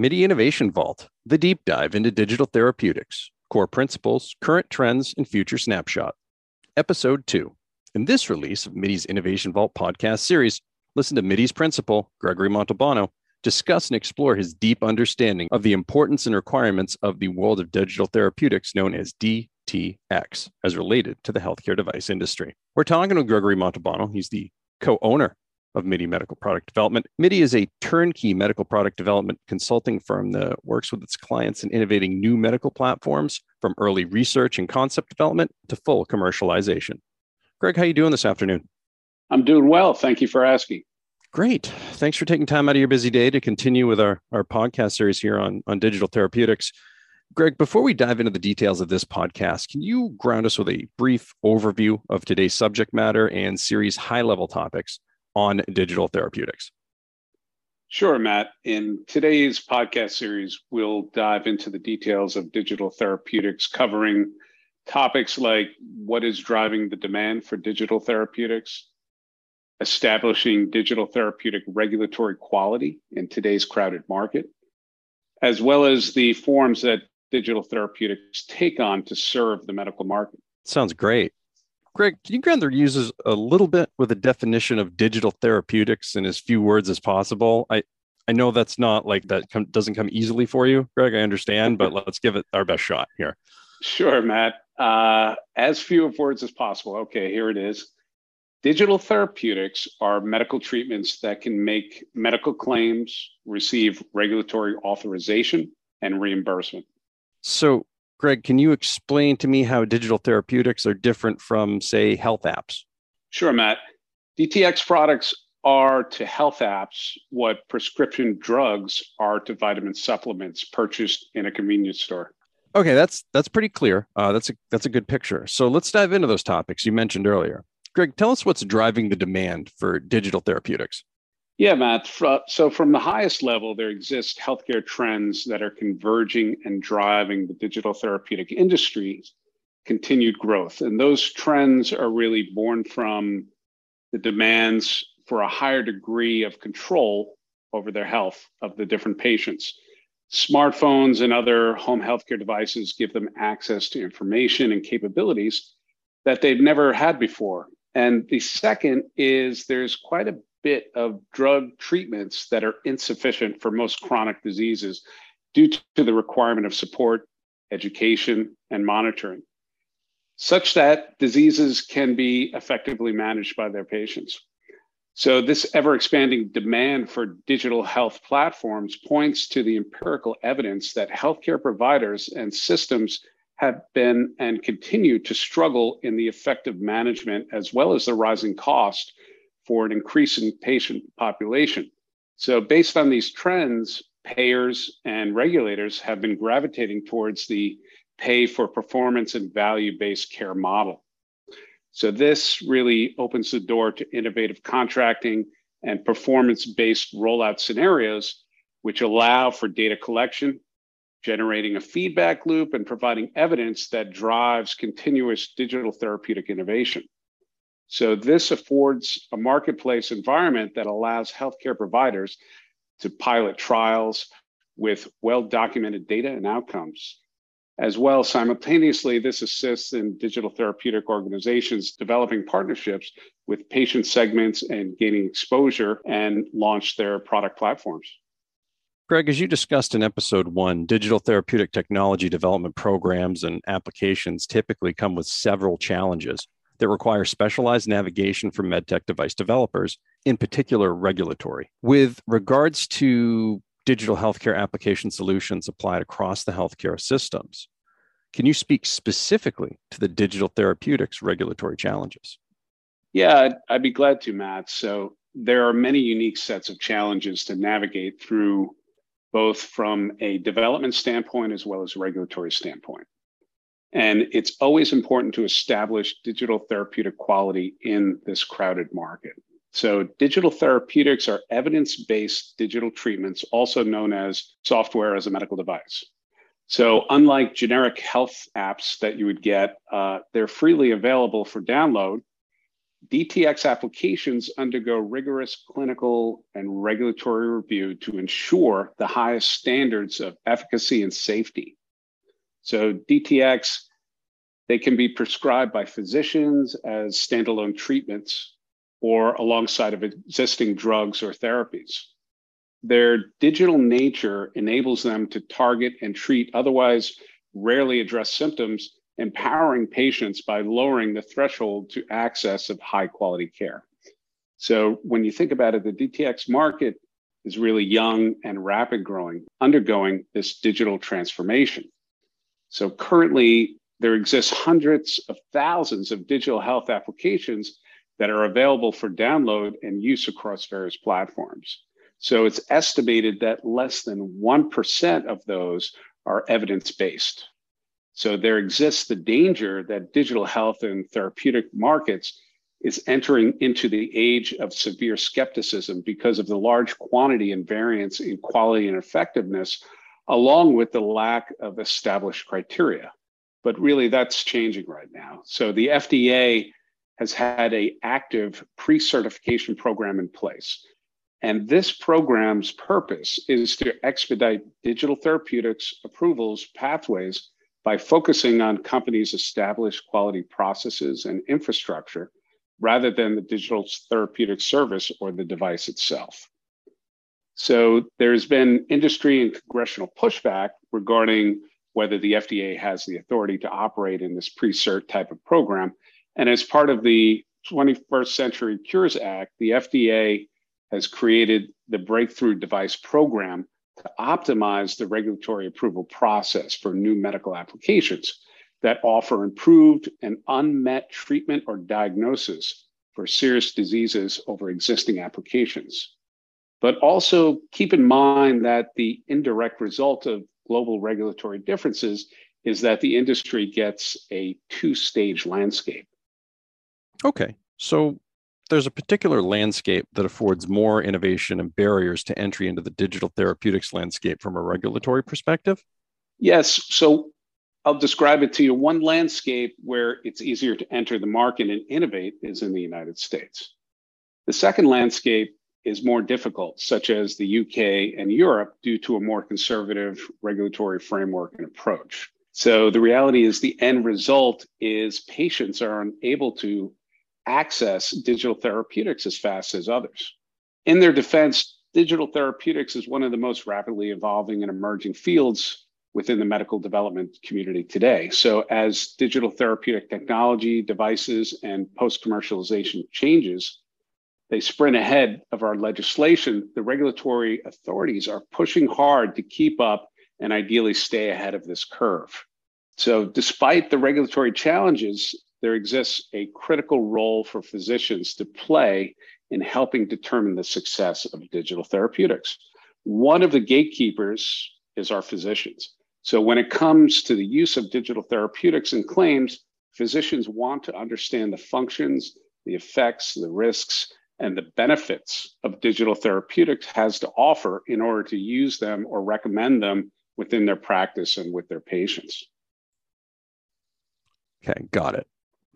MIDI Innovation Vault, the deep dive into digital therapeutics, core principles, current trends, and future snapshot. Episode 2. In this release of MIDI's Innovation Vault podcast series, listen to MIDI's principal, Gregory Montalbano, discuss and explore his deep understanding of the importance and requirements of the world of digital therapeutics known as DTX as related to the healthcare device industry. We're talking to Gregory Montalbano. He's the co owner of MIDI Medical Product Development. MIDI is a turnkey medical product development consulting firm that works with its clients in innovating new medical platforms from early research and concept development to full commercialization. Greg, how are you doing this afternoon? I'm doing well. Thank you for asking. Great. Thanks for taking time out of your busy day to continue with our, our podcast series here on, on digital therapeutics. Greg, before we dive into the details of this podcast, can you ground us with a brief overview of today's subject matter and series high level topics on digital therapeutics? Sure, Matt. In today's podcast series, we'll dive into the details of digital therapeutics, covering topics like what is driving the demand for digital therapeutics, establishing digital therapeutic regulatory quality in today's crowded market, as well as the forms that digital therapeutics take on to serve the medical market. Sounds great. Greg, can you ground their users a little bit with a definition of digital therapeutics in as few words as possible? I, I know that's not like that com- doesn't come easily for you, Greg. I understand, but let's give it our best shot here. Sure, Matt. Uh, as few of words as possible. Okay, here it is. Digital therapeutics are medical treatments that can make medical claims, receive regulatory authorization, and reimbursement. So, Greg, can you explain to me how digital therapeutics are different from, say, health apps? Sure, Matt. DTX products are to health apps what prescription drugs are to vitamin supplements purchased in a convenience store. Okay, that's that's pretty clear. Uh, that's a that's a good picture. So let's dive into those topics you mentioned earlier. Greg, tell us what's driving the demand for digital therapeutics. Yeah, Matt. Uh, so, from the highest level, there exist healthcare trends that are converging and driving the digital therapeutic industry's continued growth. And those trends are really born from the demands for a higher degree of control over their health of the different patients. Smartphones and other home healthcare devices give them access to information and capabilities that they've never had before. And the second is there's quite a bit of drug treatments that are insufficient for most chronic diseases due to the requirement of support, education, and monitoring, such that diseases can be effectively managed by their patients. So, this ever expanding demand for digital health platforms points to the empirical evidence that healthcare providers and systems have been and continue to struggle in the effective management as well as the rising cost for an increasing patient population. So, based on these trends, payers and regulators have been gravitating towards the pay for performance and value based care model. So, this really opens the door to innovative contracting and performance based rollout scenarios, which allow for data collection, generating a feedback loop, and providing evidence that drives continuous digital therapeutic innovation. So this affords a marketplace environment that allows healthcare providers to pilot trials with well-documented data and outcomes. As well, simultaneously, this assists in digital therapeutic organizations developing partnerships with patient segments and gaining exposure and launch their product platforms. Greg, as you discussed in episode one, digital therapeutic technology development programs and applications typically come with several challenges that require specialized navigation for medtech device developers, in particular regulatory. With regards to digital healthcare application solutions applied across the healthcare systems, can you speak specifically to the digital therapeutics regulatory challenges? Yeah, I'd be glad to, Matt. So there are many unique sets of challenges to navigate through, both from a development standpoint as well as a regulatory standpoint. And it's always important to establish digital therapeutic quality in this crowded market. So, digital therapeutics are evidence based digital treatments, also known as software as a medical device. So, unlike generic health apps that you would get, uh, they're freely available for download DTX applications undergo rigorous clinical and regulatory review to ensure the highest standards of efficacy and safety. So, DTX, they can be prescribed by physicians as standalone treatments or alongside of existing drugs or therapies. Their digital nature enables them to target and treat otherwise rarely addressed symptoms empowering patients by lowering the threshold to access of high quality care. So when you think about it, the DTX market is really young and rapid growing, undergoing this digital transformation. So currently, there exists hundreds of thousands of digital health applications that are available for download and use across various platforms. So it's estimated that less than 1% of those are evidence based. So there exists the danger that digital health and therapeutic markets is entering into the age of severe skepticism because of the large quantity and variance in quality and effectiveness, along with the lack of established criteria. But really, that's changing right now. So the FDA has had a active pre-certification program in place. And this program's purpose is to expedite digital therapeutics approvals pathways by focusing on companies' established quality processes and infrastructure rather than the digital therapeutic service or the device itself. So there's been industry and congressional pushback regarding whether the FDA has the authority to operate in this pre cert type of program. And as part of the 21st Century Cures Act, the FDA has created the Breakthrough Device Program to optimize the regulatory approval process for new medical applications that offer improved and unmet treatment or diagnosis for serious diseases over existing applications. But also keep in mind that the indirect result of global regulatory differences is that the industry gets a two stage landscape. Okay. So there's a particular landscape that affords more innovation and barriers to entry into the digital therapeutics landscape from a regulatory perspective? Yes. So I'll describe it to you. One landscape where it's easier to enter the market and innovate is in the United States. The second landscape is more difficult, such as the UK and Europe, due to a more conservative regulatory framework and approach. So the reality is the end result is patients are unable to access digital therapeutics as fast as others. In their defense, digital therapeutics is one of the most rapidly evolving and emerging fields within the medical development community today. So, as digital therapeutic technology, devices, and post commercialization changes, they sprint ahead of our legislation. The regulatory authorities are pushing hard to keep up and ideally stay ahead of this curve. So, despite the regulatory challenges, there exists a critical role for physicians to play in helping determine the success of digital therapeutics. One of the gatekeepers is our physicians. So, when it comes to the use of digital therapeutics and claims, physicians want to understand the functions, the effects, the risks, and the benefits of digital therapeutics has to offer in order to use them or recommend them within their practice and with their patients. Okay, got it.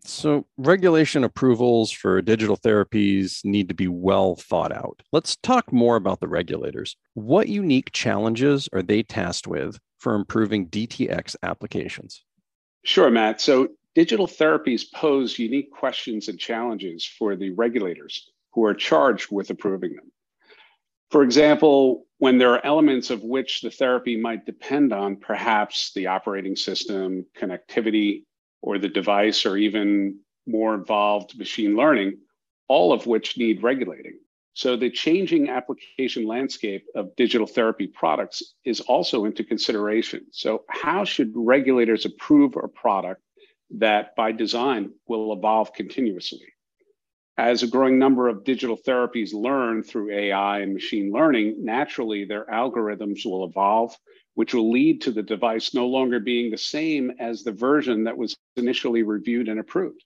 So, regulation approvals for digital therapies need to be well thought out. Let's talk more about the regulators. What unique challenges are they tasked with for improving DTX applications? Sure, Matt. So, digital therapies pose unique questions and challenges for the regulators who are charged with approving them. For example, when there are elements of which the therapy might depend on, perhaps the operating system, connectivity, or the device or even more involved machine learning, all of which need regulating. So the changing application landscape of digital therapy products is also into consideration. So how should regulators approve a product that by design will evolve continuously? As a growing number of digital therapies learn through AI and machine learning, naturally their algorithms will evolve which will lead to the device no longer being the same as the version that was initially reviewed and approved.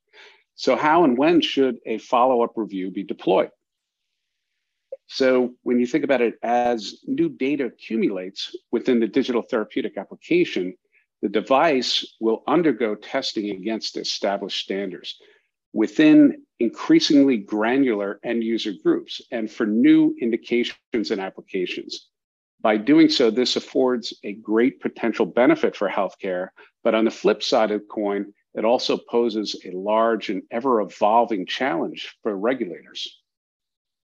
So, how and when should a follow up review be deployed? So, when you think about it, as new data accumulates within the digital therapeutic application, the device will undergo testing against established standards. Within increasingly granular end user groups and for new indications and applications. By doing so, this affords a great potential benefit for healthcare. But on the flip side of the coin, it also poses a large and ever evolving challenge for regulators.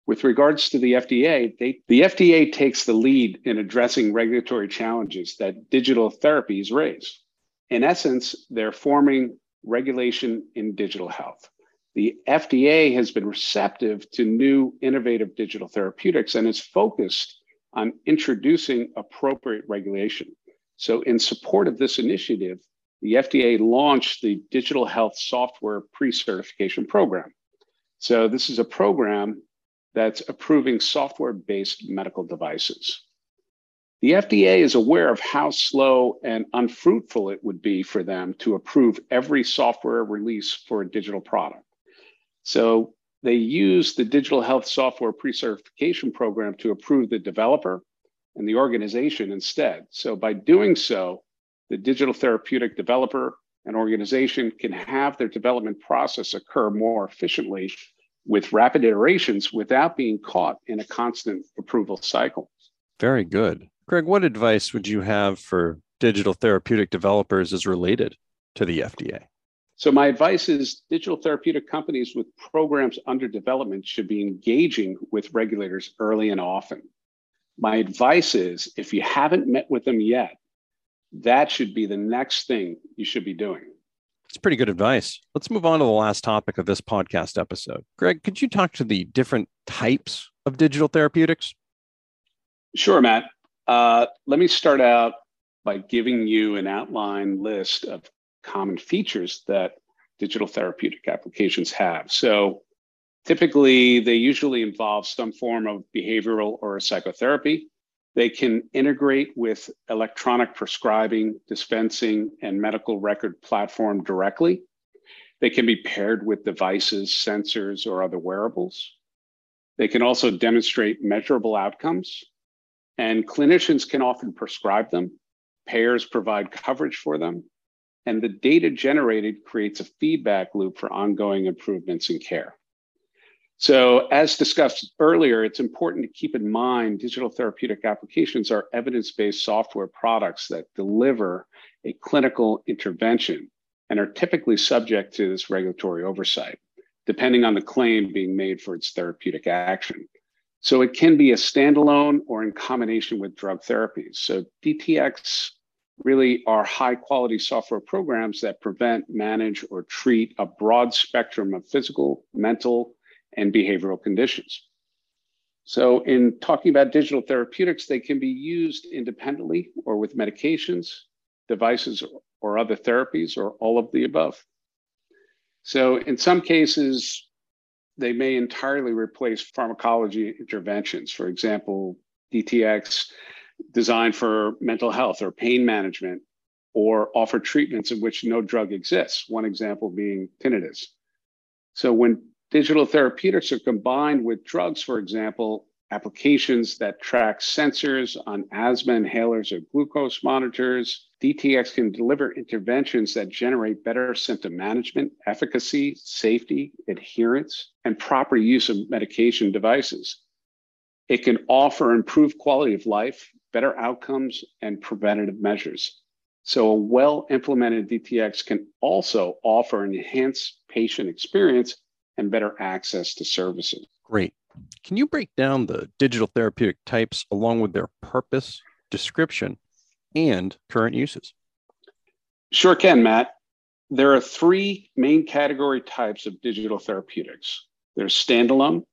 With regards to the FDA, they, the FDA takes the lead in addressing regulatory challenges that digital therapies raise. In essence, they're forming regulation in digital health. The FDA has been receptive to new innovative digital therapeutics and is focused on introducing appropriate regulation. So, in support of this initiative, the FDA launched the Digital Health Software Pre Certification Program. So, this is a program that's approving software based medical devices. The FDA is aware of how slow and unfruitful it would be for them to approve every software release for a digital product. So they use the digital health software pre-certification program to approve the developer and the organization instead. So by doing so, the digital therapeutic developer and organization can have their development process occur more efficiently with rapid iterations without being caught in a constant approval cycle. Very good. Greg, what advice would you have for digital therapeutic developers as related to the FDA? So, my advice is digital therapeutic companies with programs under development should be engaging with regulators early and often. My advice is if you haven't met with them yet, that should be the next thing you should be doing. It's pretty good advice. Let's move on to the last topic of this podcast episode. Greg, could you talk to the different types of digital therapeutics? Sure, Matt. Uh, let me start out by giving you an outline list of common features that digital therapeutic applications have. So typically, they usually involve some form of behavioral or psychotherapy. They can integrate with electronic prescribing, dispensing, and medical record platform directly. They can be paired with devices, sensors, or other wearables. They can also demonstrate measurable outcomes, and clinicians can often prescribe them. Payers provide coverage for them, and the data generated creates a feedback loop for ongoing improvements in care. So, as discussed earlier, it's important to keep in mind digital therapeutic applications are evidence based software products that deliver a clinical intervention and are typically subject to this regulatory oversight, depending on the claim being made for its therapeutic action. So, it can be a standalone or in combination with drug therapies. So, DTX really are high quality software programs that prevent, manage, or treat a broad spectrum of physical, mental, and behavioral conditions. So, in talking about digital therapeutics, they can be used independently or with medications, devices, or other therapies, or all of the above. So, in some cases, they may entirely replace pharmacology interventions. For example, DTX designed for mental health or pain management or offer treatments in which no drug exists, one example being tinnitus. So when digital therapeutics are combined with drugs, for example, applications that track sensors on asthma inhalers or glucose monitors, DTX can deliver interventions that generate better symptom management, efficacy, safety, adherence, and proper use of medication devices. It can offer improved quality of life, better outcomes, and preventative measures. So, a well implemented DTX can also offer an enhanced patient experience and better access to services. Great. Can you break down the digital therapeutic types along with their purpose, description, and current uses? Sure can, Matt. There are three main category types of digital therapeutics there's standalone,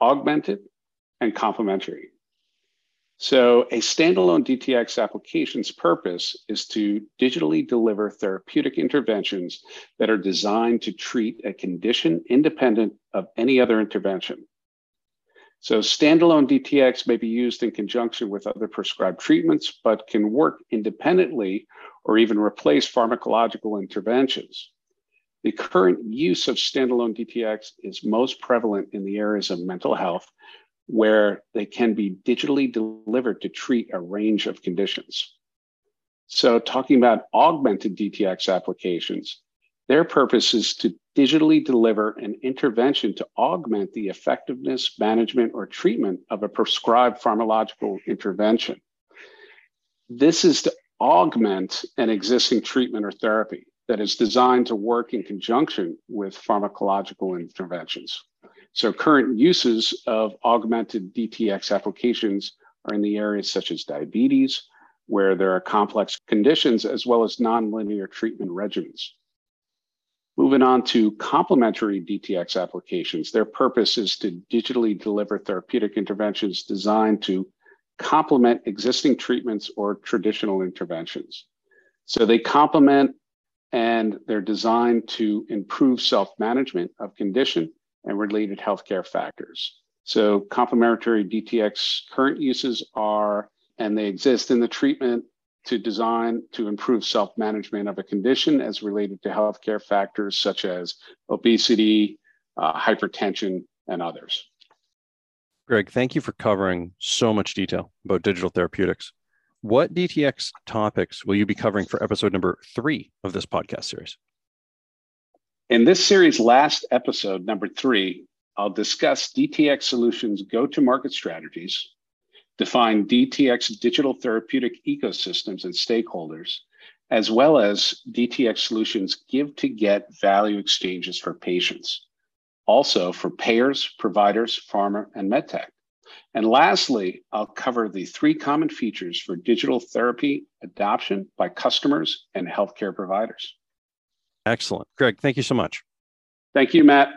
augmented, and complementary. So, a standalone DTX application's purpose is to digitally deliver therapeutic interventions that are designed to treat a condition independent of any other intervention. So, standalone DTX may be used in conjunction with other prescribed treatments, but can work independently or even replace pharmacological interventions. The current use of standalone DTX is most prevalent in the areas of mental health, where they can be digitally delivered to treat a range of conditions. So, talking about augmented DTX applications, Their purpose is to digitally deliver an intervention to augment the effectiveness, management, or treatment of a prescribed pharmacological intervention. This is to augment an existing treatment or therapy that is designed to work in conjunction with pharmacological interventions. So, current uses of augmented DTX applications are in the areas such as diabetes, where there are complex conditions, as well as nonlinear treatment regimens. Moving on to complementary DTX applications, their purpose is to digitally deliver therapeutic interventions designed to complement existing treatments or traditional interventions. So they complement and they're designed to improve self management of condition and related healthcare factors. So complementary DTX current uses are, and they exist in the treatment to design to improve self management of a condition as related to healthcare factors such as obesity, uh, hypertension, and others. Greg, thank you for covering so much detail about digital therapeutics. What DTX topics will you be covering for episode number three of this podcast series? In this series' last episode, number three, I'll discuss DTX Solutions go to market strategies, define DTX digital therapeutic ecosystems and stakeholders, as well as DTX Solutions give to get value exchanges for patients, also for payers, providers, pharma, and medtech. And lastly, I'll cover the three common features for digital therapy adoption by customers and healthcare providers. Excellent. Greg, thank you so much. Thank you, Matt.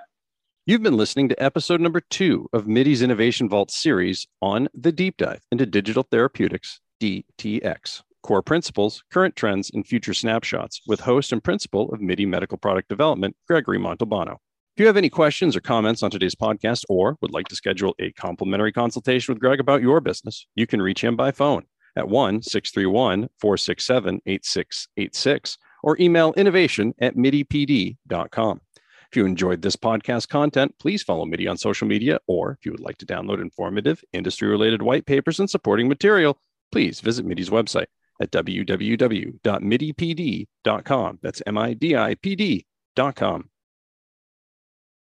You've been listening to episode number two of MIDI's Innovation Vault series on the deep dive into digital therapeutics, DTX, core principles, current trends, and future snapshots with host and principal of MIDI Medical Product Development, Gregory Montalbano. If you have any questions or comments on today's podcast or would like to schedule a complimentary consultation with Greg about your business, you can reach him by phone at 1 631 467 8686 or email innovation at midipd.com. If you enjoyed this podcast content, please follow MIDI on social media, or if you would like to download informative industry related white papers and supporting material, please visit MIDI's website at www.midipd.com. That's M I D I P D.com.